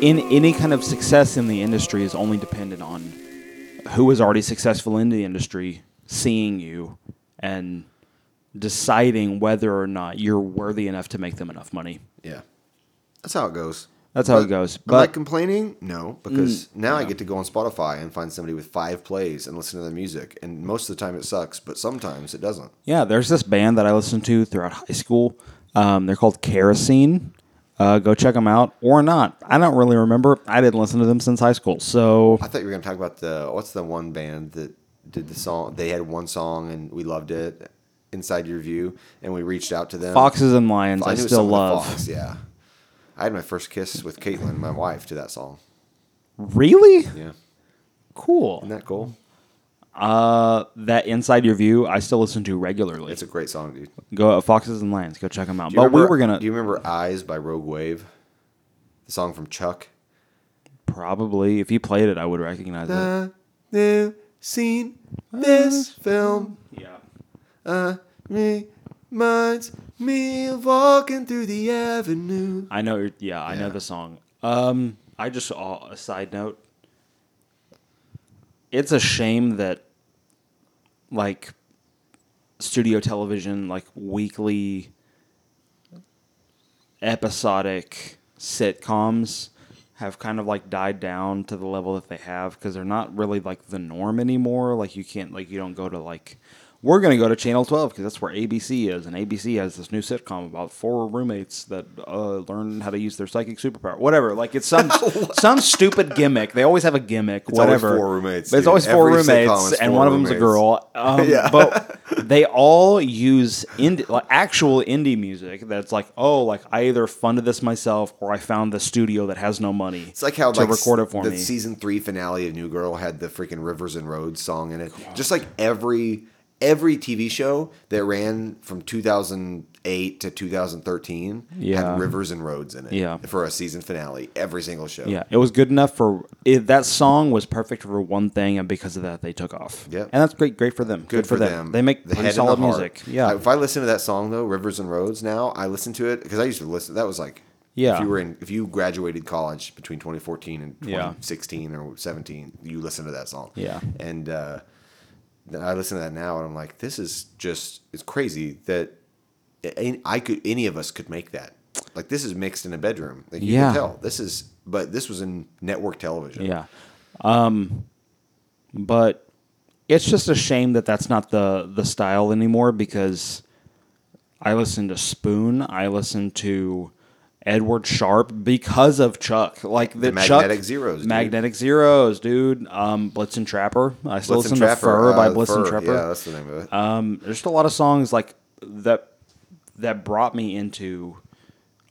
in any kind of success in the industry is only dependent on who is already successful in the industry seeing you and deciding whether or not you're worthy enough to make them enough money. Yeah, that's how it goes. That's how it But goes. Am I But- Mm, complaining? No, because now I get to go on Spotify and find somebody with five plays and listen to their music. And most of the time it sucks, but sometimes it doesn't. Yeah, there's this band that I listened to throughout high school. Um, they're called Kerosene. Uh, go check them out or not. I don't really remember. I didn't listen to them since high school. So I thought you were going to talk about the what's the one band that did the song? They had one song and we loved it. Inside Your View, and we reached out to them. Foxes and Lions, I, knew still some of the love. Fox, yeah, I had my first kiss with Caitlin, my wife, to that song. Really? Yeah, Cool. isn't that cool? Uh, that Inside Your View, I still listen to regularly. It's a great song, dude. Go uh, Foxes and Lions. Go check them out. Do you But we remember- were gonna Do you remember "Eyes" by Rogue Wave? The song from Chuck. probably if you played it, I would recognize it. I've seen this film. Yeah. Reminds me of walking through the avenue. I know. Yeah, I know Yeah. the song. Um, I just uh, a side note. It's a shame that, like, studio television, like weekly, episodic sitcoms, have kind of like died down to the level that they have because they're not really like the norm anymore. Like you can't like you don't go to like. We're gonna go to Channel Twelve because that's where ABC is, and ABC has this new sitcom about four roommates that uh, learn how to use their psychic superpower. Whatever, like it's some some stupid gimmick. They always have a gimmick. It's always whatever. four roommates, But it's dude. always four Every roommates, and four one of them's a girl. Um, Yeah. But they all use indie, like actual indie music. That's like, oh, like I either funded this myself or I found the studio that has no money. It's like how to like record it for the me. season three finale of New Girl had the freaking Rivers and Roads song in it. Just like every every TV show that ran from 2008 to 2013 Yeah. had Rivers and Roads in it. Yeah. for a season finale, every single show. Yeah, it was good enough for it, that song was perfect for one thing, and because of that, they took off. Yep. and that's great. Great for them. Good, for them. They make the head solid the music. Yeah, if I listen to that song though, Rivers and Roads, now I listen to it because I used to listen. That was like, Yeah. If you were in, if you graduated college between 2014 and Yeah. 2016 or 17, you listen to that song. Yeah. And uh, I listen to that now, and I'm like, this is just it's crazy that I could any of us could make that. Like this is mixed in a bedroom. Like you Yeah. can tell this is, but this was in network television. Yeah. Um, but it's just a shame that that's not the the style anymore because I listen to Spoon, I listen to Edward Sharpe because of Chuck, like the, The Chuck- Magnetic Zeros, dude. Magnetic Zeros, dude. Um, Blitzen Trapper. I still Blitzen listen Trapper, to Furr by uh, Blitzen Furr, Trapper. Yeah, that's the name of it. Um, there's just a lot of songs like that that brought me into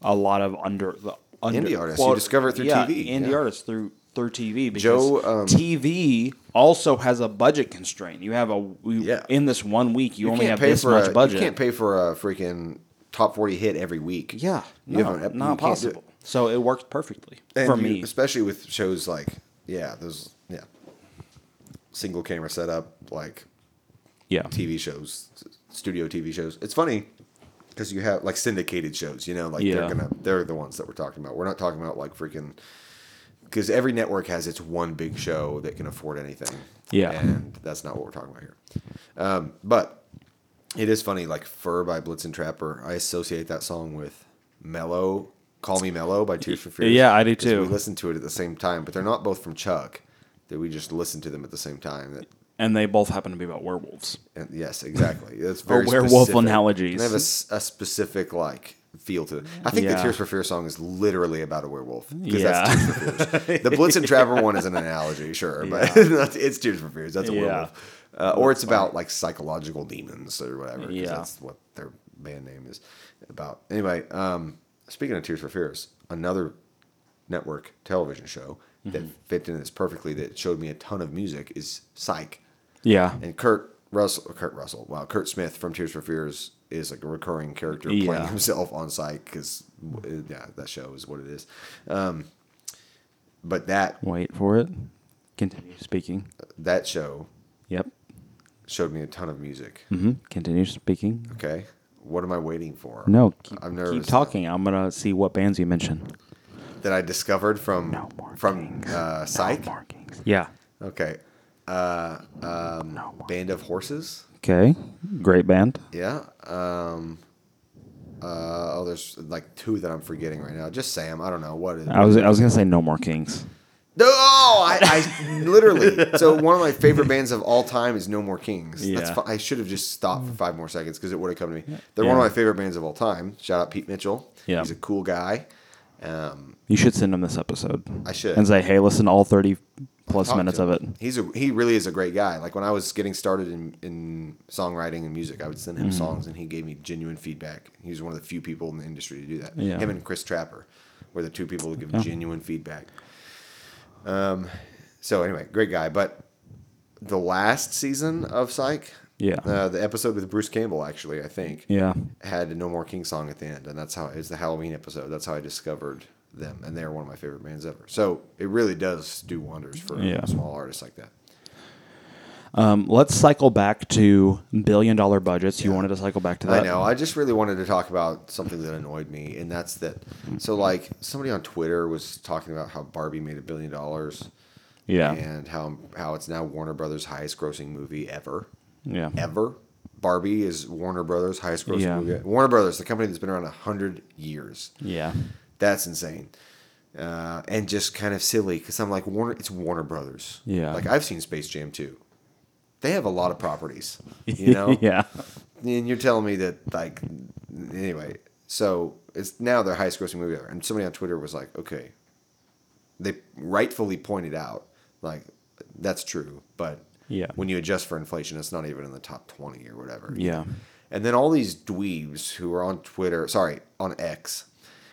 a lot of under the under, Indie artists. You discover it through yeah, TV, Indie yeah. artists through through TV because Joe, um, TV also has a budget constraint. You have a we, Yeah. in this one week you, only have this much a, budget. You can't pay for a freaking top 40 hit every week. yeah, You no, have not can't it. possible. So it works perfectly And for you- me. especially with shows like yeah, those yeah, single camera setup like Yeah, TV shows, studio TV shows. It's funny because you have like syndicated shows. You know, like Yeah. they're gonna they're the ones that we're talking about. We're not talking about like freaking because every network has its one big show that can afford anything. Yeah. and that's not what we're talking about here. Um, but it is funny, like "Furr" by Blitzen Trapper. I associate that song with "Mellow." Call Me Mellow by Tears for Fears. Yeah, I do too. We listened to it at the same time, but they're not both from Chuck. That we just listened to them at the same time. That and they both happen to be about werewolves. and yes, exactly. It's very werewolf specific. analogies. And they have a specific like feel to it. I think the Tears for Fears song is literally about a werewolf. Yeah. that's Tears for Fears. The Blitzen Trapper one is an analogy, sure, but it's Tears for Fears. That's a Yeah. werewolf. Uh, or it's about like psychological demons or whatever. Yeah. that's what their band name is about. Anyway, um, speaking of Tears for Fears, another network television show that Mm-hmm. fit into this perfectly that showed me a ton of music is Psych. Yeah, And Kurt Russell, Kurt Russell, wow, Curt Smith from Tears for Fears is like a recurring character Yeah. playing himself on Psych because, yeah, that show is what it is. Um, but that wait for it. Continue speaking. that show Yep. Showed me a ton of music. Mm-hmm. Continue speaking. Okay, what am I waiting for? No, keep, I'm nervous. keep nervous. talking. I'm gonna see what bands you mention. that I discovered from No more from kings. uh, Psych. No more kings. Yeah. Okay. Uh, um, No more. Band of Horses. Okay. Great band. Yeah. Um, uh, oh, there's like two that I'm forgetting right now. Just Sam. I don't know what is. I was I was gonna say no more kings. No, I, I literally. So one of my favorite bands of all time is No More Kings. Yeah. fi- I should have just stopped for five more seconds because it would have come to me. They're one of my favorite bands of all time. Shout out Pete Mitchell. Yeah. he's a cool guy. Um, You should send him this episode. I should. And say, hey, listen to all thirty plus minutes of it. He's a he really is a great guy. Like when I was getting started in, in songwriting and music, I would send him Mm-hmm. songs and he gave me genuine feedback. He was one of the few people in the industry to do that. Yeah. Him and Chris Trapper were the two people who give genuine feedback. Um, so anyway, great guy. But the last season of Psych, Yeah. uh, the episode with Bruce Campbell, actually, I think, Yeah. had No More King song at the end, and that's how it's the Halloween episode. That's how I discovered them, and they're one of my favorite bands ever. So it really does do wonders for Yeah. small artists like that. Um, let's cycle back to billion dollar budgets. You wanted to cycle back to that? I know. I just really wanted to talk about something that annoyed me, and that's that. So, like, somebody on Twitter was talking about how Barbie made a billion dollars, Yeah. and how how it's now Warner Brothers' highest grossing movie ever, Yeah. ever. Barbie is Warner Brothers' highest grossing Yeah. movie. Warner Brothers, the company that's been around hundred years. Yeah. That's insane. Uh, and just kind of silly because I'm like Warner. It's Warner Brothers. Yeah. Like I've seen Space Jam too. They have a lot of properties. You know. yeah. And you're telling me that like anyway. So it's now their highest grossing movie ever. And somebody on Twitter was like, okay. They rightfully pointed out like that's true, but Yeah. when you adjust for inflation, it's not even in the top twenty or whatever. Yeah. And then all these dweebs who are on Twitter, sorry, on X,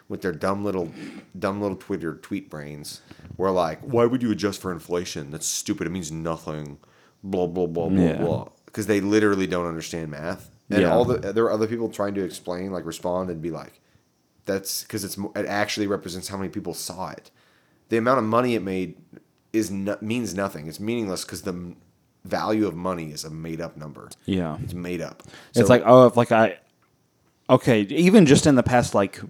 with their dumb little, dumb little Twitter tweet brains, were like, "Why would you adjust for inflation? That's stupid. It means nothing." Blah blah blah blah Yeah. blah. Because they literally don't understand math. And Yeah. all the there are other people trying to explain, like respond and be like, "That's because it's it actually represents how many people saw it. The amount of money it made is no, means nothing. It's meaningless because the value of money is a made up number. Yeah. It's made up. it's like, oh, if like I, okay, even just in the past like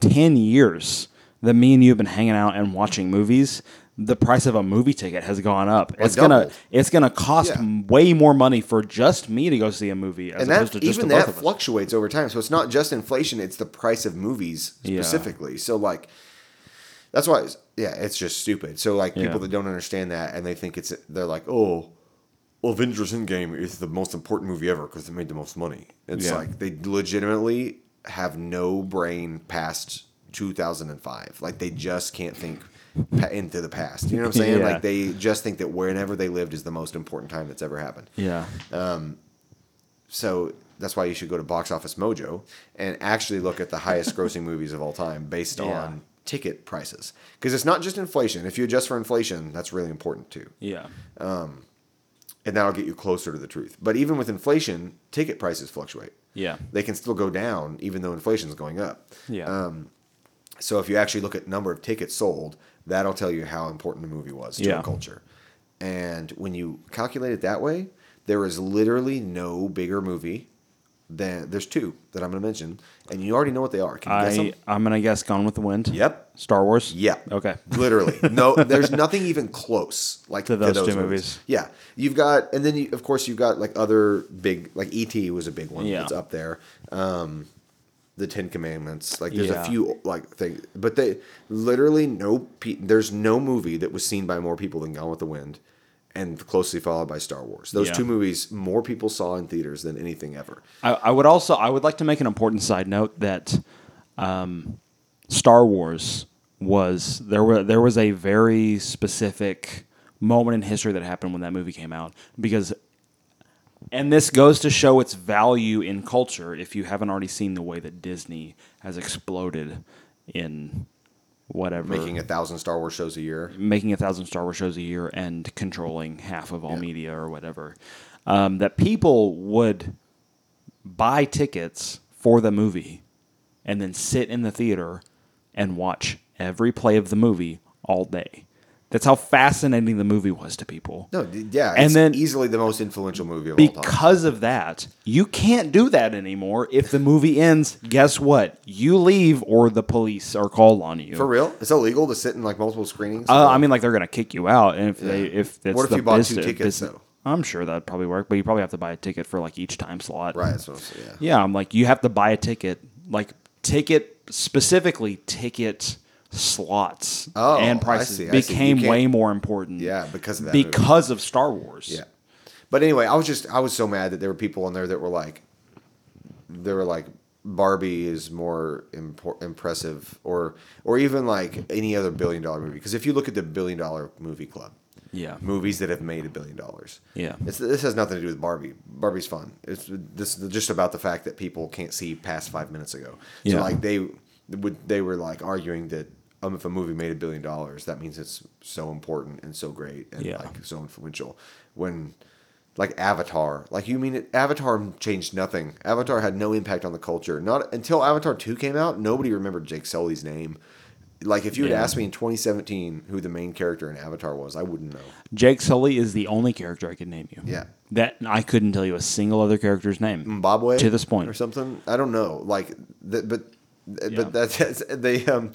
10 years that me and you have been hanging out and watching movies, the price of a movie ticket has gone up. It's gonna it's gonna cost Yeah. way more money for just me to go see a movie as and opposed that to just even the both that of us. fluctuates over time. So it's not just inflation; it's the price of movies Yeah. specifically. So like, that's why, it's, yeah, it's just stupid. So like, people Yeah. that don't understand that and they think it's they're like, oh, Avengers Endgame is the most important movie ever because it made the most money. It's Yeah. like they legitimately have no brain past 2005. Like they just can't think into the past. You know what I'm saying? Yeah. Like they just think that whenever they lived is the most important time that's ever happened. Yeah. Um, So that's why you should go to Box Office Mojo and actually look at the highest grossing movies of all time based Yeah. on ticket prices. Because it's not just inflation. If you adjust for inflation, that's really important too. Yeah. Um, And that'll get you closer to the truth. But even with inflation, ticket prices fluctuate. Yeah. They can still go down even though inflation's going up. Yeah. Um, So if you actually look at number of tickets sold, that'll tell you how important the movie was to Yeah. culture. And when you calculate it that way, there is literally no bigger movie than there's two that I'm going to mention, and you already know what they are. Can you guess I them? I'm gonna guess Gone with the Wind. Yep. Star Wars. Yeah. Okay. Literally. No, there's nothing even close like To those two movies. Yeah. You've got, and then you, of course you've got like other big, like E.T. was a big one Yeah. It's up there. Um, the Ten Commandments. Like there's Yeah. a few like things, but they literally no. Pe- there's no movie that was seen by more people than Gone with the Wind, and closely followed by Star Wars. Those Yeah. two movies more people saw in theaters than anything ever. I, I would also I would like to make an important side note that um, Star Wars was there were there was a very specific moment in history that happened when that movie came out because and this goes to show its value in culture if you haven't already seen the way that Disney has exploded in whatever Making a thousand Star Wars shows a year. making a thousand Star Wars shows a year and controlling half of all Yeah. media or whatever, um, that people would buy tickets for the movie and then sit in the theater and watch every play of the movie all day. That's how fascinating the movie was to people. No, yeah, And it's then- easily the most influential movie of all time. Because of that, you can't do that anymore. If the movie ends, guess what? You leave or the police are called on you. For real, it's illegal to sit in like multiple screenings. Uh, I mean, like they're gonna kick you out, and if they if it's What if you bought two tickets, business- though? I'm sure that'd probably work, but you probably have to buy a ticket for like each time slot. right? What Yeah. Yeah, I'm like you have to buy a ticket, like ticket specifically ticket slots Oh, and prices I see. You became can't- way more important. Yeah, because of that movie. because of Star Wars. Yeah. But anyway, I was just I was so mad that there were people in there that were like, they were like Barbie is more impor- impressive, or or even like any other billion dollar movie. Because if you look at the billion dollar movie club, yeah, movies that have made a billion dollars, Yeah. it's, this has nothing to do with Barbie. Barbie's fun. It's this just about the fact that people can't see past five minutes ago. So Yeah. like they would they were like arguing that. Um, if a movie made a billion dollars, that means it's so important and so great and Yeah. like so influential. When like Avatar. Like you mean it, Avatar changed nothing. Avatar had no impact on the culture. Not until Avatar 2 came out, nobody remembered Jake Sully's name. Like if you had Yeah. asked me in 2017 who the main character in Avatar was, I wouldn't know. Jake Sully is the only character I could name you. Yeah. that I couldn't tell you a single other character's name. Zimbabwe To this point. or something. I don't know. Like th- but Yeah. but that's, that's they um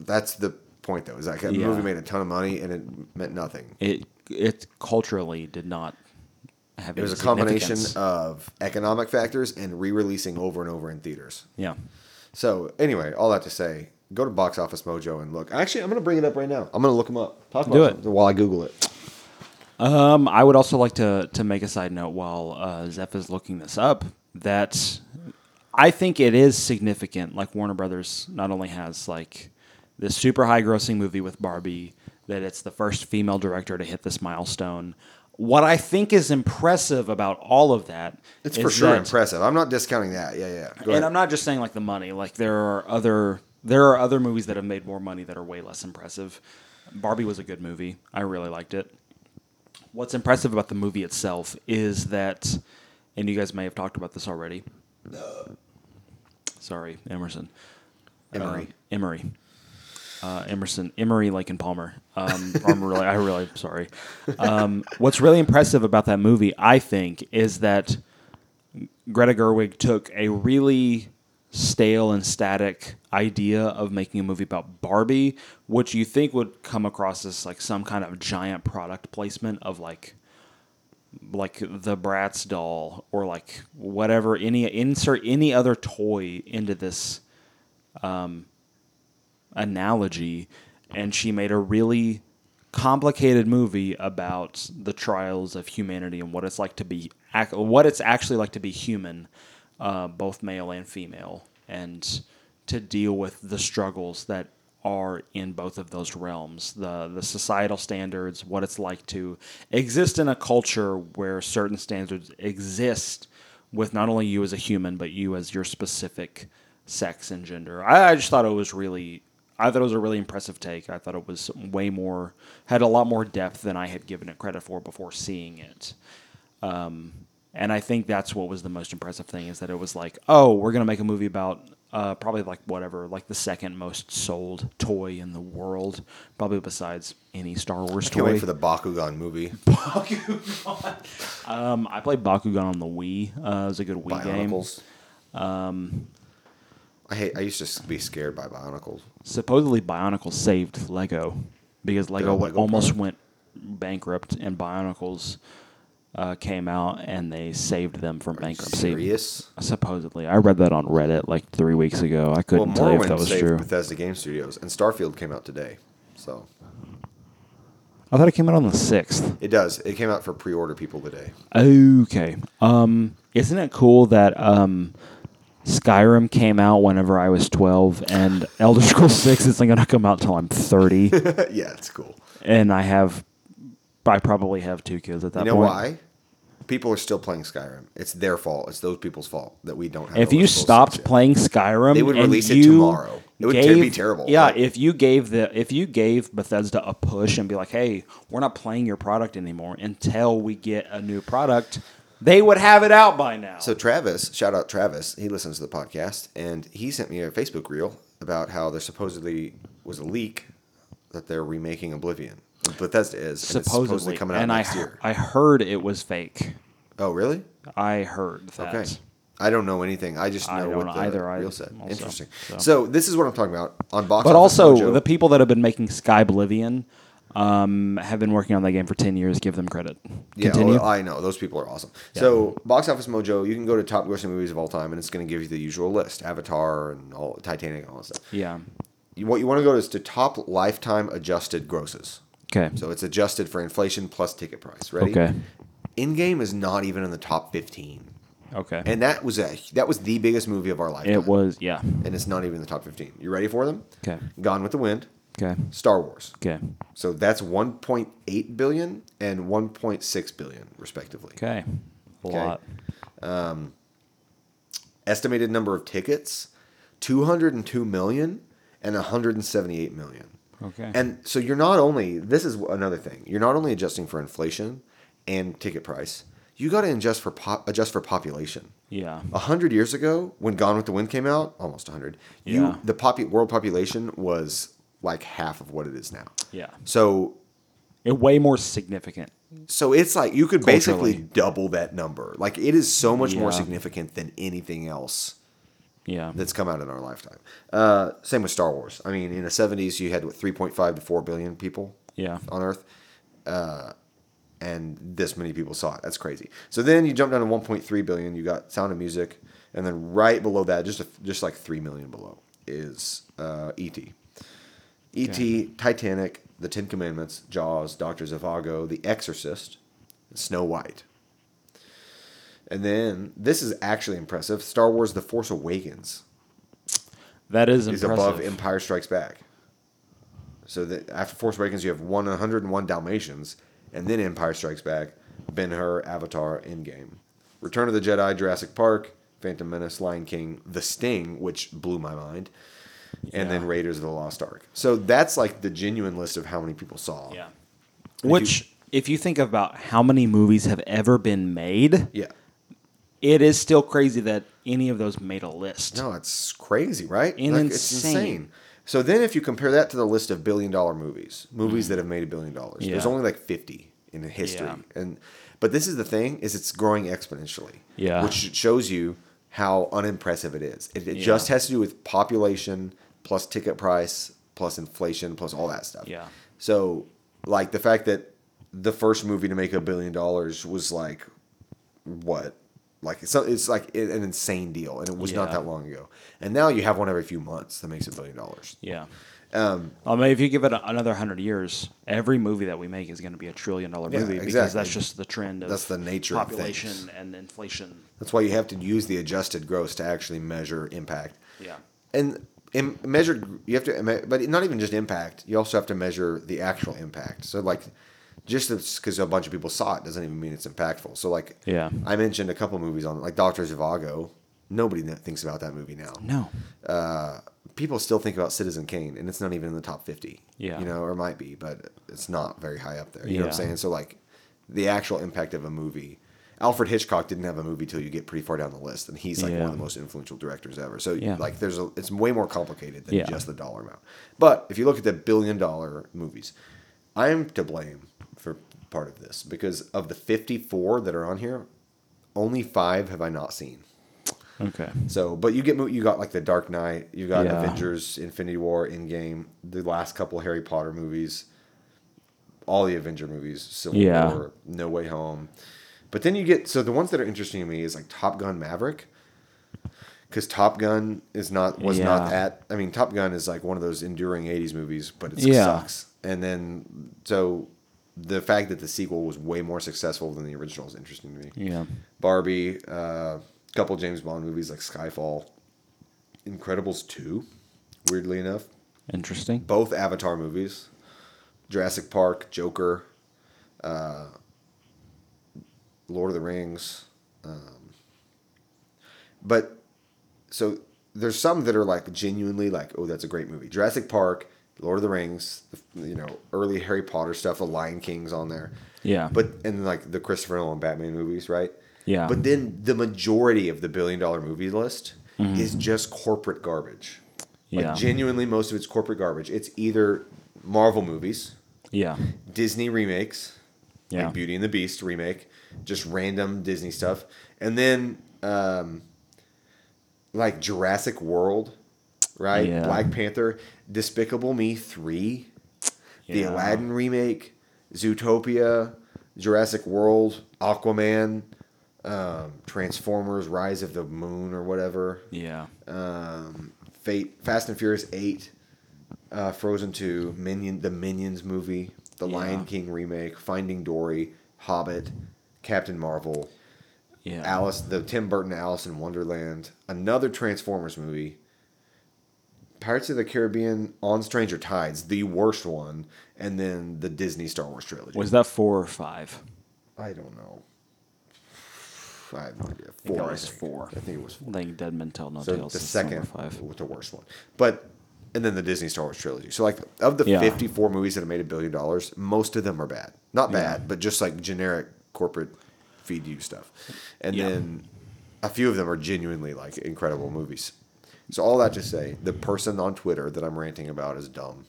that's the point though. Is like a Yeah. movie made a ton of money and it meant nothing. It it culturally did not have. It was a combination of economic factors and re-releasing over and over in theaters. yeah. So anyway, all that to say, go to Box Office Mojo and look. Actually, I'm going to bring it up right now. I'm going to look them up. Talk about Do it. while I Google it. Um, I would also like to to make a side note while uh, Zeph is looking this up that I think it is significant. Like Warner Brothers not only has like this super high grossing movie with Barbie, that it's the first female director to hit this milestone. What I think is impressive about all of that, It's is for sure that- impressive. I'm not discounting that. Yeah, yeah. Go and ahead. I'm not just saying like the money. Like there are other there are other movies that have made more money that are way less impressive. Barbie was a good movie. I really liked it. What's impressive about the movie itself is that, and you guys may have talked about this already. Sorry, Emerson. Emery. Uh, Emery. Uh, Emerson, Emery, Lake and Palmer. Um, I'm really, I really, sorry. Um, what's really impressive about that movie, I think, is that Greta Gerwig took a really stale and static idea of making a movie about Barbie, which you think would come across as like some kind of giant product placement of like like the Bratz doll or like whatever any insert any other toy into this um, analogy and she made a really complicated movie about the trials of humanity and what it's like to be what it's actually like to be human uh, both male and female and to deal with the struggles that are in both of those realms the the societal standards what it's like to exist in a culture where certain standards exist with not only you as a human but you as your specific sex and gender. I, I just thought it was really I thought it was a really impressive take. I thought it was way more had a lot more depth than I had given it credit for before seeing it. Um, and I think that's what was the most impressive thing is that it was like, oh, we're gonna make a movie about uh, probably like whatever, like the second most sold toy in the world, probably besides any Star Wars Can't toy. wait for the Bakugan movie. um, I played Bakugan on the Wii. Uh, it was a good Wii game. Um, I hate. I used to be scared by Bionicles. supposedly Bionicles saved Lego because Lego, Lego almost product? went bankrupt, and Bionicles uh, came out and they saved them from bankruptcy. Serious? Supposedly, I read that on Reddit like three weeks ago. I couldn't tell you if that was true. Bethesda Game Studios, and Starfield came out today. So I thought it came out on the sixth. it does. It came out for pre-order people today. Okay. Um, isn't it cool that um, Skyrim came out whenever I was twelve, and Elder Scrolls Six isn't going to come out till I'm thirty, yeah, it's cool. and I have, I probably have two kids at that point. You know point. why? People are still playing Skyrim. It's their fault. It's those people's fault that we don't have. If Elder you Scrolls stopped 6 playing Skyrim, They would release it tomorrow. It would ter- be terrible. Yeah, Like- if you gave the if you gave Bethesda a push and be like, "Hey, we're not playing your product anymore until we get a new product," they would have it out by now. So Travis, shout out Travis, he listens to the podcast, and he sent me a Facebook reel about how there supposedly was a leak that they're remaking Oblivion. Bethesda is and it's supposedly, supposedly coming out and I, next he- year. I heard it was fake. oh, really? I heard that. Okay. I don't know anything. I just know I what the either, reel said. also, Interesting. so. So. this is what I'm talking about on box. But also, Mojo. the people that have been making Sky Oblivion um, have been working on that game for ten years. Give them credit. Yeah, Continue. well, I know those people are awesome. So, Box Office Mojo, you can go to top grossing movies of all time, and it's going to give you the usual list: Avatar and all Titanic, and all that stuff. yeah. You, what you want to go to is to top lifetime adjusted grosses. Okay. So it's adjusted for inflation plus ticket price. Ready? Okay. Endgame is not even in the top fifteen, Okay. and that was a that was the biggest movie of our life. it was yeah. and it's not even in the top fifteen. You ready for them? Okay. Gone with the Wind, Okay. Star Wars. Okay. So that's 1.8 billion and 1.6 billion, respectively. Okay. A Okay. lot. Um, estimated number of tickets 202 million and 178 million. Okay. And so you're not only, this is another thing, you're not only adjusting for inflation and ticket price, you got to adjust for pop, adjust for population. yeah. A hundred years ago, when Gone with the Wind came out, almost hundred, you Yeah. the popu- world population was like half of what it is now. Yeah. So It way more significant. So it's like you could basically Culturally. double that number. Like it is so much more Yeah. significant than anything else Yeah. that's come out in our lifetime. Uh, same with Star Wars. I mean, in the seventies, you had what three point five to four billion people Yeah. on Earth, uh, and this many people saw it. That's crazy. So then you jump down to one point three billion. You got Sound of Music, and then right below that, just a, just like three million below, is uh, E.T. E.T., Titanic, The Ten Commandments, Jaws, Doctor Zhivago, The Exorcist, Snow White. And then this is actually impressive. Star Wars: The Force Awakens That is is impressive. above Empire Strikes Back. So that after Force Awakens, you have one 101 Dalmatians, and then Empire Strikes Back, Ben Hur, Avatar, Endgame, Return of the Jedi, Jurassic Park, Phantom Menace, Lion King, The Sting, which blew my mind, and then Raiders of the Lost Ark. So that's like the genuine list of how many people saw. Yeah. Which, if you think about how many movies have ever been made, Yeah. it is still crazy that any of those made a list. No, it's crazy, right? And Like, It's insane. insane. So then, if you compare that to the list of billion dollar movies, movies that have made a billion dollars, there's Mm. Only like 50 in history. Yeah. And but this is the thing: is it's growing exponentially. Yeah. Which shows you how unimpressive it is. It, it Yeah. just has to do with population plus ticket price plus inflation plus all that stuff. Yeah. So, like the fact that the first movie to make a billion dollars was like what? Like it's, it's like an insane deal, and it was not that long ago. And now you have one every few months that makes a billion dollars. Yeah. Um, I mean, if you give it a, another hundred years, every movie that we make is going to be a trillion dollar Yeah, movie because that's just the trend of That's the nature of population and inflation. that's why you have to use the adjusted gross to actually measure impact. Yeah. And in measured, you have to, but not even just impact. You also have to measure the actual impact. So like, just because a bunch of people saw it doesn't even mean it's impactful. So like, Yeah. I mentioned a couple movies on like Doctor Zhivago. Nobody thinks about that movie now. No. Uh, people still think about Citizen Kane, and it's not even in the top fifty. Yeah. you know, or might be, but it's not very high up there. You know what I'm saying? So like, the actual impact of a movie. Alfred Hitchcock didn't have a movie till you get pretty far down the list, and he's like one of the most influential directors ever. So Yeah. like, there's a, it's way more complicated than Yeah. just the dollar amount. But if you look at the billion dollar movies, I'm to blame for part of this because of the 54 that are on here, only five have I not seen. Okay. So, but you get mo- you got like the Dark Knight, you got Yeah. Avengers, Infinity War, Endgame, the last couple Harry Potter movies, all the Avenger movies, Civil Yeah. War, No Way Home. But then you get so the ones that are interesting to me is like Top Gun Maverick, because Top Gun is not was not Yeah. at. I mean, Top Gun is like one of those enduring '80s movies, but it Yeah. sucks. And then so the fact that the sequel was way more successful than the original is interesting to me. Yeah. Barbie, uh, couple James Bond movies like Skyfall, Incredibles 2, weirdly enough, Interesting. both Avatar movies, Jurassic Park, Joker, uh, Lord of the Rings. Um, but so there's some that are like genuinely like, oh, that's a great movie. Jurassic Park, Lord of the Rings, you know, early Harry Potter stuff, The Lion King's on there. Yeah. But and like the Christopher Nolan Batman movies, right? Yeah. But then the majority of the billion dollar movie list is just corporate garbage. Like. Yeah. genuinely most of it's corporate garbage. It's either Marvel movies, Yeah. Disney remakes, Yeah. like Beauty and the Beast remake, just random Disney stuff, and then um, like Jurassic World, right? Yeah. Black Panther, Despicable Me three, the Aladdin remake, Zootopia, Jurassic World, Aquaman, um, Transformers: Rise of the Moon or whatever, Yeah. um, Fate, Fast and Furious eight, uh, Frozen two, Minion, the Minions movie, the Yeah. Lion King remake, Finding Dory, Hobbit, Captain Marvel, Yeah. Alice, the Tim Burton Alice in Wonderland, another Transformers movie, Pirates of the Caribbean, On Stranger Tides, the worst one, and then the Disney Star Wars trilogy. Was that four or five? I don't know. I have no idea. Four. that I think. four. I think it was four. I think Dead Men Tell No So Tales. the second five. was the worst one. But and then the Disney Star Wars trilogy. So like of the Yeah. 54 movies that have made a billion dollars, most of them are bad. Not Yeah. bad, but just like generic corporate feed you stuff. And Yeah. then a few of them are genuinely like incredible movies. So all that to say, the person on Twitter that I'm ranting about is dumb.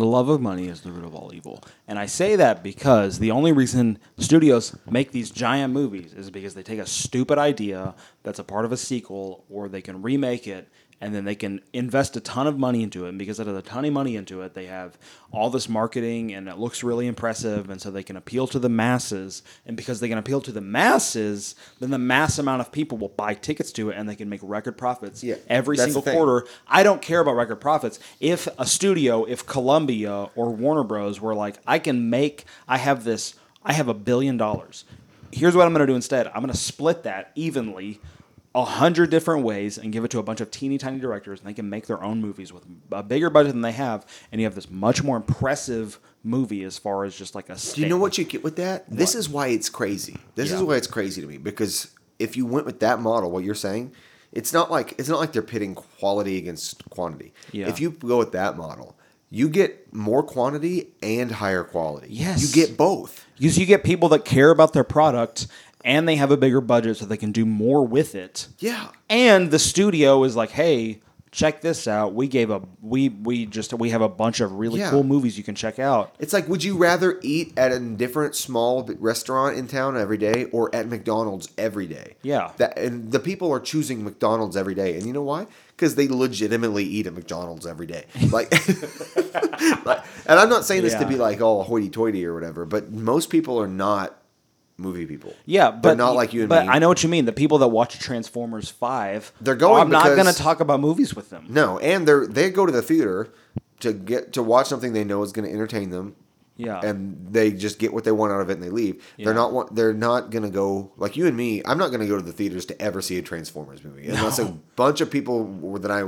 The love of money is the root of all evil. And I say that because the only reason studios make these giant movies is because they take a stupid idea that's a part of a sequel or they can remake it and then they can invest a ton of money into it. And because they have a ton of money into it, they have all this marketing and it looks really impressive. And so they can appeal to the masses. And because they can appeal to the masses, then the mass amount of people will buy tickets to it and they can make record profits Yeah, every single quarter. I don't care about record profits. If a studio, if Columbia or Warner Bros. were like, I can make, I have this, I have a billion dollars. Here's what I'm going to do instead. I'm going to split that evenly, a hundred different ways, and give it to a bunch of teeny tiny directors, and they can make their own movies with a bigger budget than they have, and you have this much more impressive movie as far as just like a. Do you know what you get with that? This is why it's crazy. This is why it's crazy to me because if you went with that model, what you're saying, it's not like it's not like they're pitting quality against quantity. Yeah. If you go with that model, you get more quantity and higher quality. Yes. You get both. Because you get people that care about their product, and they have a bigger budget, so they can do more with it. Yeah. and the studio is like, "Hey, check this out. We gave a we we just we have a bunch of really Yeah. cool movies you can check out." It's like, would you rather eat at a different small b- restaurant in town every day or at McDonald's every day? Yeah. That and the people are choosing McDonald's every day, and you know why? Because they legitimately eat at McDonald's every day. Like, like- and I'm not saying this to Yeah. be like all hoity-toity or whatever, but most people are not movie people. Yeah, but not like you and but me. I know what you mean. The people that watch Transformers Five, They're going I'm not because- going to talk about movies with them. No, and they're they go to the theater to get to watch something they know is going to entertain them. Yeah. and they just get what they want out of it and they leave. They're not they're not going to go like you and me. I'm not going to go to the theaters to ever see a Transformers movie unless a bunch of people that I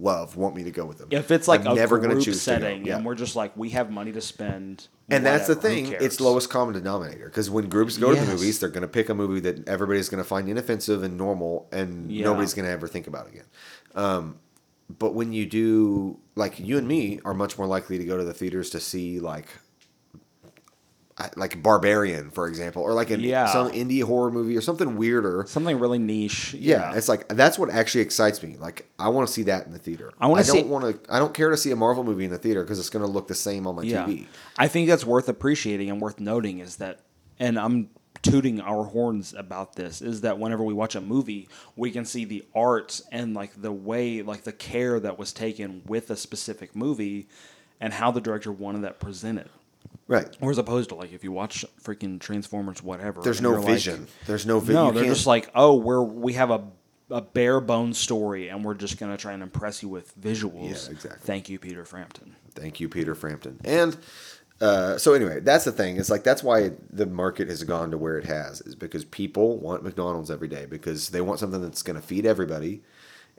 love want me to go with them. If it's like I'm a never group gonna choose to go. setting, Yeah. and we're just like we have money to spend, And that's the thing. It's lowest common denominator because when groups go to the movies, they're going to pick a movie that everybody's going to find inoffensive and normal, and Yeah. nobody's going to ever think about again. Um, but when you do, like you and me, are much more likely to go to the theaters to see like, like Barbarian, for example, or like an, Yeah. some indie horror movie or something weirder. something really niche. Yeah, it's like that's what actually excites me. Like I want to see that in the theater. I I don't see- want to. I don't care to see a Marvel movie in the theater because it's going to look the same on my yeah. TV. I think that's worth appreciating and worth noting is that, and I'm tooting our horns about this is that whenever we watch a movie, we can see the art and like the way, like the care that was taken with a specific movie, and how the director wanted that presented. Right. Or as opposed to like if you watch freaking Transformers, whatever. There's no you're like- vision. There's no vision. no, they're just like, oh, we're we have a a bare bones story, and we're just gonna try and impress you with visuals. Yeah, exactly. Thank you, Peter Frampton. Thank you, Peter Frampton. And uh, so anyway, that's the thing. It's like that's why the market has gone to where it has, is because people want McDonald's every day because they want something that's going to feed everybody,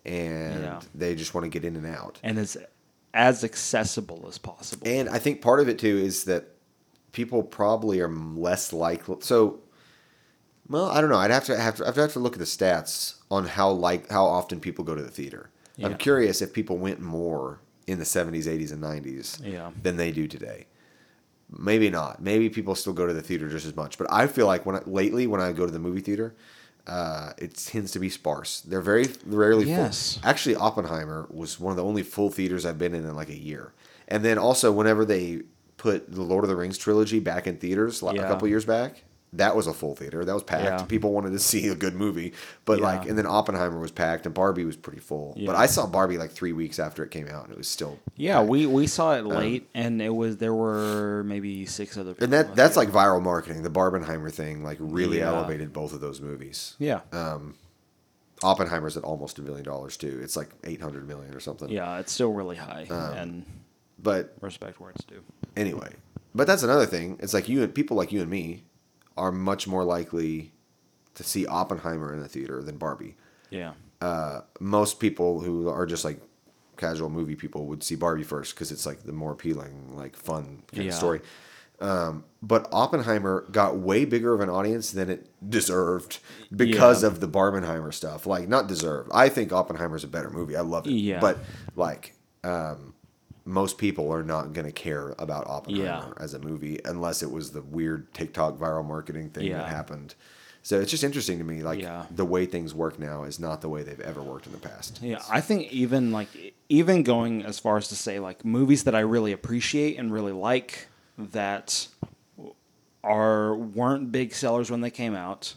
and Yeah. they just want to get in and out. and is as accessible as possible. And I think part of it too is that people probably are less likely. So, well, I don't know. I'd have to have to, I'd have to look at the stats on how like how often people go to the theater. I'm curious if people went more in the 70s, 80s, and 90s Yeah. than they do today. Maybe not. Maybe people still go to the theater just as much. But I feel like when I, lately when I go to the movie theater, uh, it tends to be sparse. They're very rarely Yes. full. Actually, Oppenheimer was one of the only full theaters I've been in in like a year. And then also, whenever they put the Lord of the Rings trilogy back in theaters like, Yeah. a couple years back, that was a full theater. That was packed. Yeah. People wanted to see a good movie, but Yeah. like, and then Oppenheimer was packed, and Barbie was pretty full. But I saw Barbie like three weeks after it came out, and it was still Yeah, packed. we, we saw it late, and it was there were maybe six other people. And that that's like viral marketing. The Barbenheimer thing like really elevated both of those movies. yeah, Oppenheimer's at almost a billion dollars too. It's like eight hundred million or something. yeah, it's still really high, Um, and But respect where it's due. anyway, but that's another thing. It's like you and people like you and me are much more likely to see Oppenheimer in the theater than Barbie. Yeah, Uh, most people who are just like casual movie people would see Barbie first because it's like the more appealing, like fun kind Yeah. of story. Um, but Oppenheimer got way bigger of an audience than it deserved because Yeah. of the Barbenheimer stuff. Like, not deserved. I think Oppenheimer's a better movie. I love it. Yeah. But like, um, most people are not going to care about Oppenheimer Yeah. as a movie unless it was the weird TikTok viral marketing thing Yeah. that happened. So it's just interesting to me, like Yeah. the way things work now is not the way they've ever worked in the past. yeah. I think even like even going as far as to say like movies that I really appreciate and really like that are weren't big sellers when they came out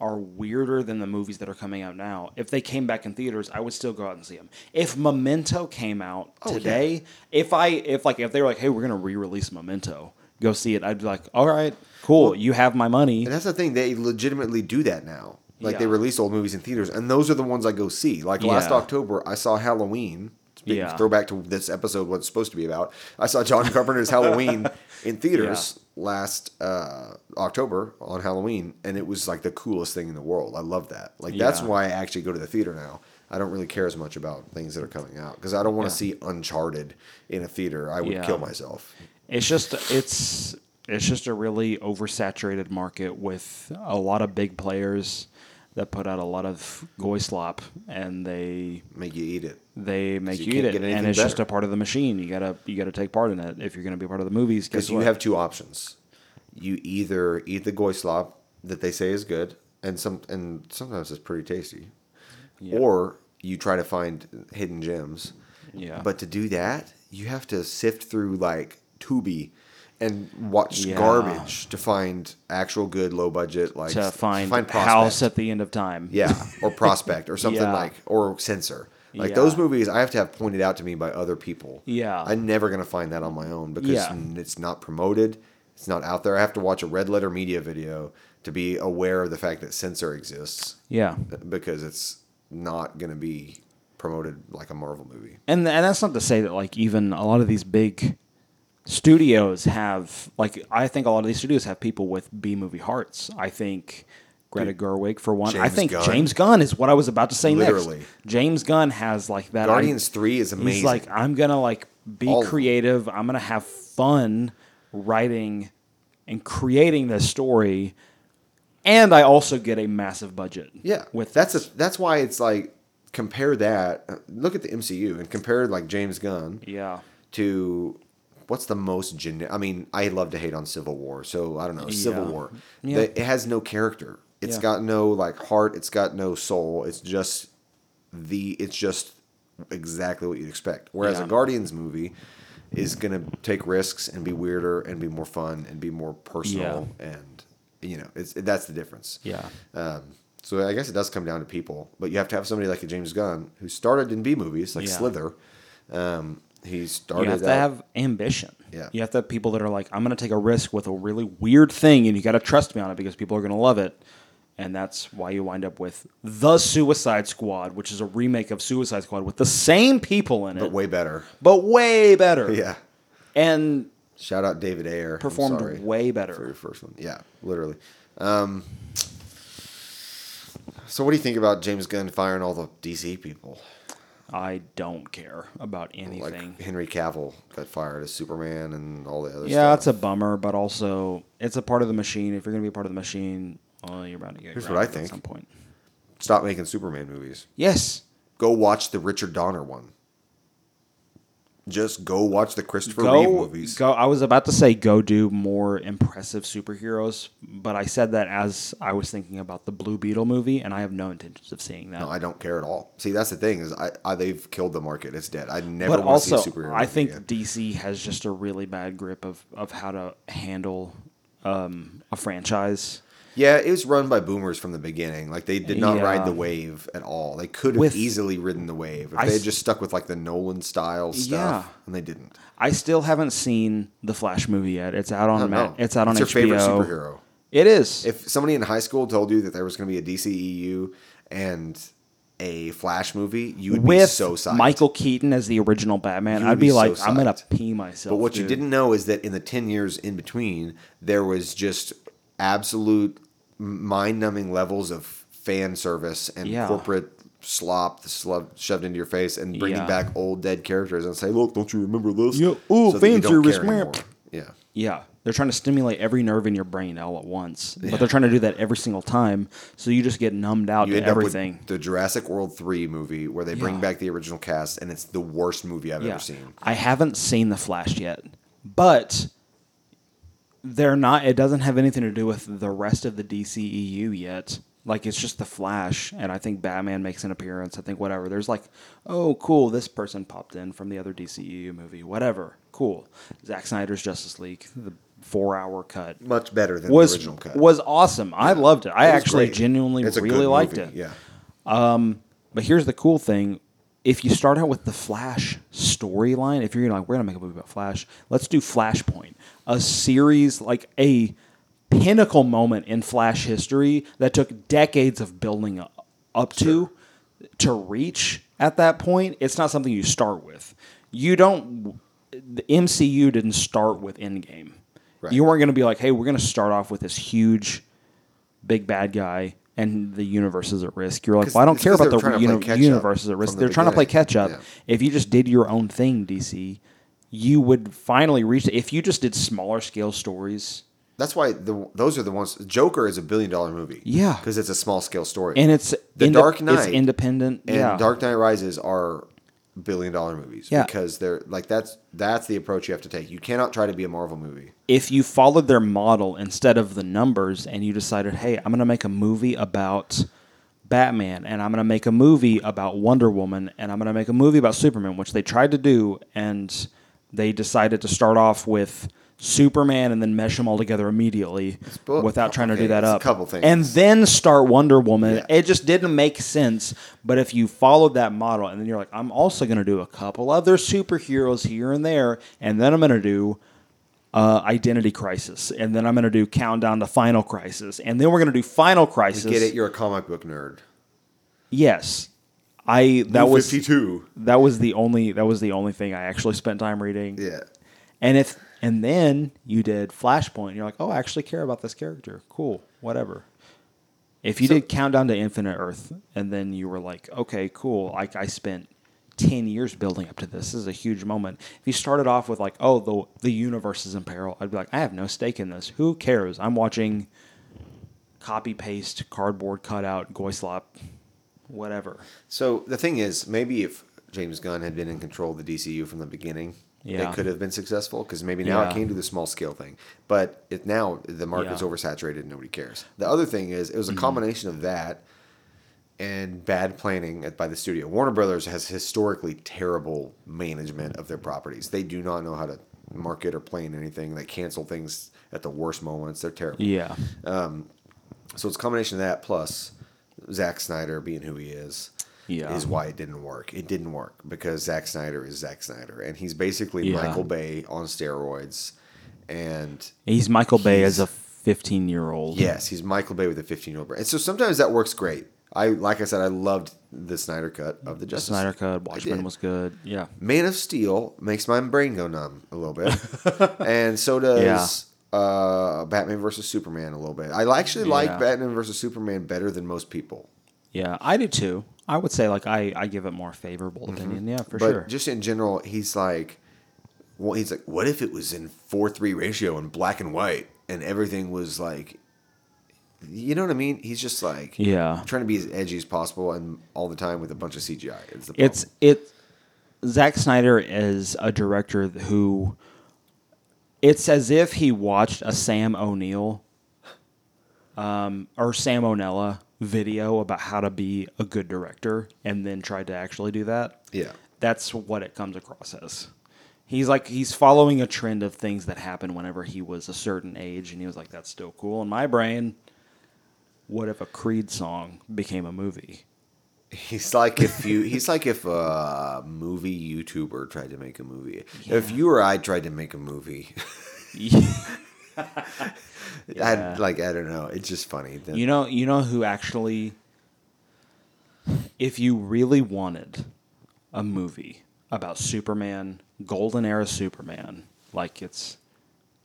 are weirder than the movies that are coming out now. If they came back in theaters, I would still go out and see them. If Memento came out Oh, yeah. today, if I if like if they were like, "Hey, we're going to re-release Memento." Go see it. I'd be like, "All right, cool. you have my money." And that's the thing; they legitimately do that now. Like they release old movies in theaters, and those are the ones I go see. Like last October, I saw Halloween. Big Yeah. Throwback to this episode, what it's supposed to be about. I saw John Carpenter's Halloween in theaters last uh, October on Halloween, and it was like the coolest thing in the world. I love that. Like that's why I actually go to the theater now. I don't really care as much about things that are coming out because I don't want to Yeah. see Uncharted in a theater. I would Yeah. kill myself. It's just it's it's just a really oversaturated market with a lot of big players that put out a lot of goy slop and they Make you eat it. they make you you, eat it and it's just a part of the machine. You gotta you gotta take part in it if you're gonna be part of the movies. Because you what? have two options. You either eat the goy slop that they say is good, and some and sometimes it's pretty tasty, Yeah. or you try to find hidden gems. Yeah. But to do that, you have to sift through like Tubi and watch Yeah. garbage to find actual good low budget like to find, Prospect. house at the end of time. Yeah, or Prospect or something Yeah. like or Censor. Like Yeah. those movies, I have to have pointed out to me by other people. Yeah. I'm never gonna find that on my own because Yeah. it's not promoted. It's not out there. I have to watch a Red Letter Media video to be aware of the fact that Censor exists Yeah. because it's not gonna be promoted like a Marvel movie. And and that's not to say that like even a lot of these big studios have like I think a lot of these studios have people with B movie hearts. I think Greta Gerwig for one. I think Gunn. James Gunn is what I was about to say Literally. next. James Gunn has like that. Guardians Three is amazing. He's like I'm gonna like be All creative. I'm gonna have fun writing and creating this story. And I also get a massive budget. Yeah, with that's a, that's why it's like compare that. Look at the MCU and compare like James Gunn yeah. to what's the most gen. I mean, I love to hate on Civil War, so I don't know Civil Yeah. War. Yeah. The- it has no character. It's Yeah. got no like heart. It's got no soul. It's just the. It's just exactly what you'd expect. Whereas a Guardians movie is gonna take risks and be weirder and be more fun and be more personal and you know it's that's the difference. Yeah. Um, so I guess it does come down to people, but you have to have somebody like a James Gunn who started in B movies like Yeah. Slither. Um, he started. You have to out- have ambition. Yeah. You have to have people that are like, I'm going to take a risk with a really weird thing, and you got to trust me on it because people are going to love it. And that's why you wind up with The Suicide Squad, which is a remake of Suicide Squad with the same people in it, but way better. but way better. Yeah. And Shout out David Ayer. Performed sorry way for your better. first one. Yeah, literally. Um, so what do you think about James Gunn firing all the DC people? I don't care about anything. Like Henry Cavill got fired as Superman and all the other yeah, stuff. it's a bummer, but also it's a part of the machine. If you're going to be a part of the machine, well, you're bound to get Here's what I think. at some point. Stop making Superman movies. Yes. Go watch the Richard Donner one. just go watch the Christopher Reeve movies. go. I was about to say go do more impressive superheroes, but I said that as I was thinking about the Blue Beetle movie, and I have no intentions of seeing that. No, I don't care at all. See, that's the thing is, I, I they've killed the market. It's dead. I never but want to see also, a superhero. I think again. DC has just a really bad grip of of how to handle um, a franchise. Yeah, it was run by boomers from the beginning. Like they did not Yeah. ride the wave at all. They could have With- easily ridden the wave if I they had just stuck with like the Nolan style stuff, Yeah. and they didn't. I still haven't seen the Flash movie yet. It's out on don't it's out on your HBO. favorite superhero. It is. If somebody in high school told you that there was going to be a DCEU and a Flash movie, you would with be so psyched. Michael Keaton as the original Batman, I'd be, be so like, I'm gonna pee myself. But what you didn't know is that in the 10 years in between, there was just absolute mind numbing levels of fan service and Yeah. corporate slop shoved into your face and bringing Yeah. back old dead characters and say, look, don't you remember this? Yeah, ooh, that you fan don't service, care man. anymore. Yeah. Yeah, they're trying to stimulate every nerve in your brain all at once, but they're trying to do that every single time, so you just get numbed out You to end everything. up with the Jurassic World 3 movie where they bring Yeah. back the original cast and it's the worst movie I've yeah, ever seen. I haven't seen the Flash yet, but they're not. It doesn't have anything to do with the rest of the DCEU yet. Like it's just the Flash, and I think Batman makes an appearance. I think whatever. There's like, oh, cool, this person popped in from the other DCEU movie. Whatever, cool. Zack Snyder's Justice League, the four-hour cut. Much better than was the original cut. was awesome. I loved it. I It actually great. genuinely It's really liked movie, it. Yeah. Um, but here's the cool thing: if you start out with the Flash storyline, if you're gonna like, we're gonna make a movie about Flash, let's do Flashpoint, a series like a pinnacle moment in Flash history that took decades of building up, to to reach at that point. It's not something you start with. You don't. The MCU didn't start with Endgame. Right. You weren't going to be like, hey, we're going to start off with this huge, big bad guy, and the universe is at risk. You're like, well, I don't care about the trying to play uni- universe is at risk. the They're trying to play catch up. Yeah. If you just did your own thing, DC, you would finally reach it. If you just did smaller scale stories, That's why the those are the ones. Joker is a billion dollar movie. Yeah. because it's a small scale story. and it's The Dark it's Knight independent. and yeah, Dark Knight Rises are billion dollar movies. Yeah. because they're like that's that's the approach you have to take. You cannot try to be a Marvel movie. if you followed their model instead of the numbers and you decided, hey, I'm going to make a movie about Batman and I'm going to make a movie about Wonder Woman and I'm going to make a movie about Superman, which they tried to do, and they decided to start off with Superman and then mesh them all together immediately without trying to okay, do that up. a couple things. And then start Wonder Woman. Yeah. It just didn't make sense. But if you followed that model and then you're like, I'm also going to do a couple other superheroes here and there, and then I'm going to do uh, Identity Crisis, and then I'm going to do Countdown to Final Crisis, and then we're going to do Final Crisis. Get it? You're a comic book nerd. Yes, I that New was 52. that was the only that was the only thing I actually spent time reading. Yeah, And if and then you did Flashpoint, you're like, oh, I actually care about this character. Cool, whatever. If you So- did Countdown to Infinite Earth, and then you were like, okay, cool, like I spent ten years building up to this. This is a huge moment. If you started off with like, oh, the the universe is in peril, I'd be like, I have no stake in this. Who cares? I'm watching copy paste, cardboard cutout, Goyslop, whatever. So the thing is, maybe if James Gunn had been in control of the DCU from the beginning, Yeah. they could have been successful because maybe now Yeah. it came to the small scale thing. But it now the market's Yeah. Oversaturated and nobody cares. The other thing is, it was a mm-hmm. combination of that and bad planning at- by the studio. Warner Brothers has historically terrible management of their properties. They do not know how to market or plan anything. They cancel things at the worst moments. They're terrible. Yeah, um, So it's a combination of that plus Zack Snyder being who he is. Yeah. Is why it didn't work. It didn't work because Zack Snyder is Zack Snyder, and he's basically Yeah. Michael Bay on steroids. And he's Michael Bay as a 15 year old. yes, he's Michael Bay with a 15 year old brain. And so sometimes that works great. I like I said, I loved the Snyder cut of the Justice. Snyder Cut, Watchmen was good. Yeah. Man of Steel makes my brain go numb a little bit, and so does uh, Batman versus Superman a little bit. I actually like Yeah. Batman versus Superman better than most people. Yeah, I do too. I would say like I, I give it more favorable opinion. Yeah, for Mm-hmm. but sure. just in general, he's like, well, he's like, what if it was in four three ratio and black and white, and everything was like, you know what I mean? He's just like, Yeah. trying to be as edgy as possible, and all the time with a bunch of CGI. It's it's it Zack Snyder is a director who it's as if he watched a Sam O'Neill um, or Sam O'Nella video about how to be a good director and then tried to actually do that. Yeah. That's what it comes across as. He's like he's following a trend of things that happened whenever he was a certain age and he was like that's still cool in my brain. What if a Creed song became a movie? He's like if you. He's like if a movie YouTuber tried to make a movie. If you or I tried to make a movie, Yeah. I'd, like I don't know. It's just funny. Then- You know, you know who actually, if you really wanted a movie about Superman, golden era Superman, like it's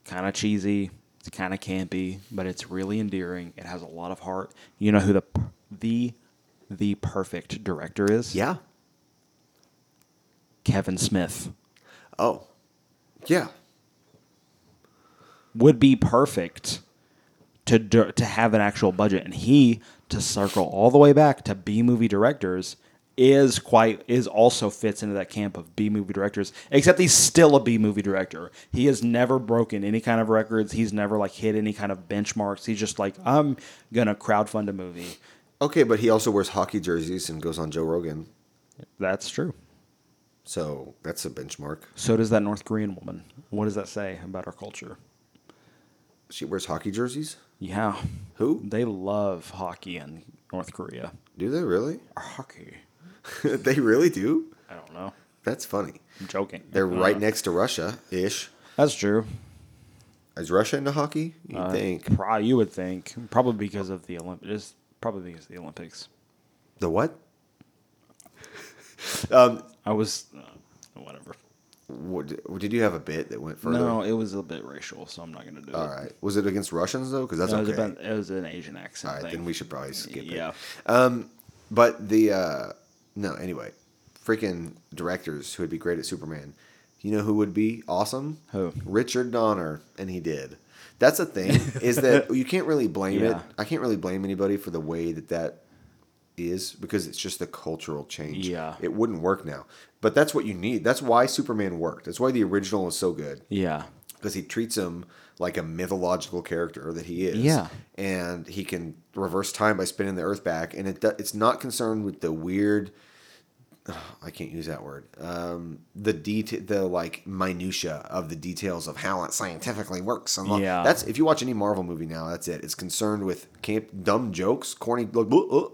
kind of cheesy, it's kind of campy, but it's really endearing. It has a lot of heart. You know who the the the perfect director is? yeah. Kevin Smith Oh. Yeah. Would be perfect to to have an actual budget, and he to circle all the way back to B movie directors is quite is also fits into that camp of B movie directors. Except he's still a B movie director. He has never broken any kind of records. He's never like hit any kind of benchmarks. He's just like I'm gonna crowdfund a movie. Okay, but he also wears hockey jerseys and goes on Joe Rogan. That's true. So that's a benchmark. So does that North Korean woman. What does that say about our culture? She wears hockey jerseys? Yeah, Who? they love hockey in North Korea. Do they really? Hockey. they really do? I don't know. That's funny. I'm joking. They're Uh, right next to Russia ish. That's true. Is Russia into hockey? You Uh, think. Pro- you would think probably because of the Olympics. Probably because of the Olympics. The what? um, I was uh, whatever. What, did you have a bit that went further? No, it was a bit racial, so I'm not going to do All it. All right. Was it against Russians though? Because that's It was, okay. about- it was an Asian accent All right, thing. then we should probably skip Yeah. it. Um, but the uh, no, anyway, freaking directors who would be great at Superman. You know who would be awesome? Who? Richard Donner, and he did. That's the thing is that you can't really blame it. I can't really blame anybody for the way that that is because it's just a cultural change. Yeah. it wouldn't work now. But that's what you need. That's why Superman worked. That's why the original is so good yeah. because he treats him like a mythological character that he is. Yeah. and he can reverse time by spinning the Earth back, and it it's not concerned with the weird. I can't use that word. Um, the detail, the like minutia of the details of how it scientifically works. And Yeah. that's if you watch any Marvel movie now, that's it. It's concerned with camp, dumb jokes, corny, like, "Uh, uh,"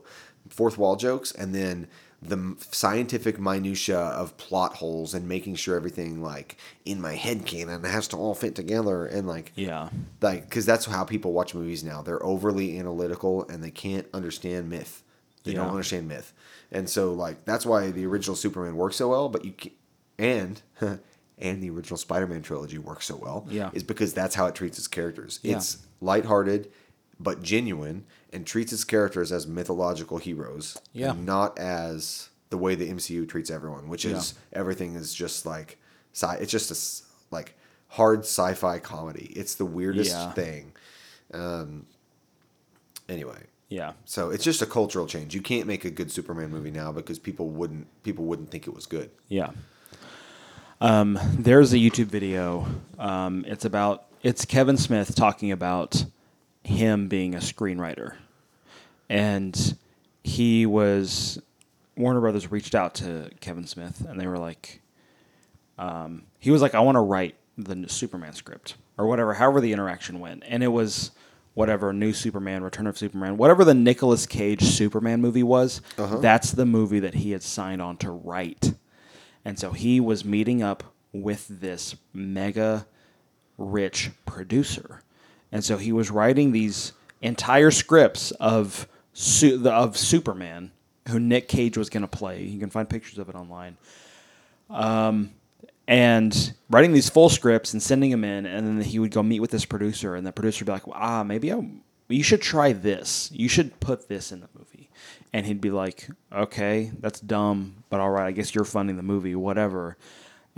fourth wall jokes, and then the scientific minutia of plot holes and making sure everything like in my head canon has to all fit together and like Yeah. like because that's how people watch movies now they're overly analytical and they can't understand myth they don't understand myth and so like that's why the original superman works so well but you can and and the original spider-man trilogy works so well Yeah. is because that's how it treats its characters Yeah. it's lighthearted but genuine and treats its characters as mythological heroes Yeah. and not as the way the mcu treats everyone which is everything is just like sci- it's just a like hard sci-fi comedy it's the weirdest Yeah. thing um anyway Yeah. so it's just a cultural change you can't make a good superman movie now because people wouldn't people wouldn't think it was good Yeah. Um, there's a YouTube video. Um, it's about it's Kevin Smith talking about him being a screenwriter, and he was Warner Brothers reached out to Kevin Smith and they were like, um, he was like, I want to write the Superman script or whatever, however the interaction went, and it was whatever new Superman, Return of Superman, whatever the Nicolas Cage Superman movie was. That's the movie that he had signed on to write. And so he was meeting up with this mega rich producer. And so he was writing these entire scripts of su- of Superman, who Nick Cage was going to play. You can find pictures of it online. Um, and writing these full scripts and sending them in, and then he would go meet with this producer, and the producer would be like, "Ah, maybe I, you should try this. You should put this in the movie." And he'd be like, "Okay, that's dumb, but all right. I guess you're funding the movie, whatever."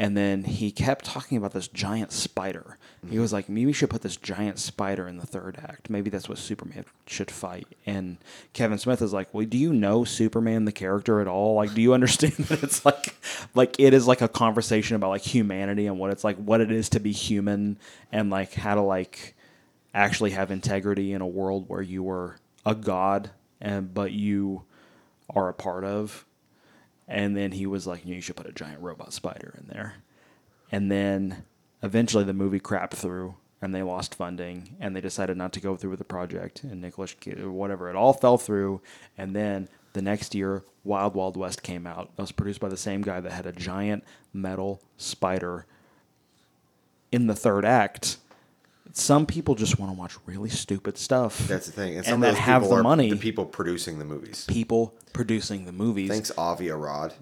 And then he kept talking about this giant spider. He was like, maybe we should put this giant spider in the third act. Maybe that's what Superman should fight. And Kevin Smith is like, well, do you know Superman the character at all? Like, do you understand that it's like, like it is like a conversation about like humanity and what it's like, what it is to be human, and like how to like actually have integrity in a world where you were a god and but you are a part of. And then he was like, you should put a giant robot spider in there. And then eventually the movie crapped through and they lost funding and they decided not to go through with the project and Nicolas whatever it all fell through and then the next year Wild Wild West came out. It was produced by the same guy that had a giant metal spider in the third act. Some people just want to watch really stupid stuff. That's the thing. And And, some that of those have the money. the people producing the movies. people producing the movies. Thanks, Avi Arad.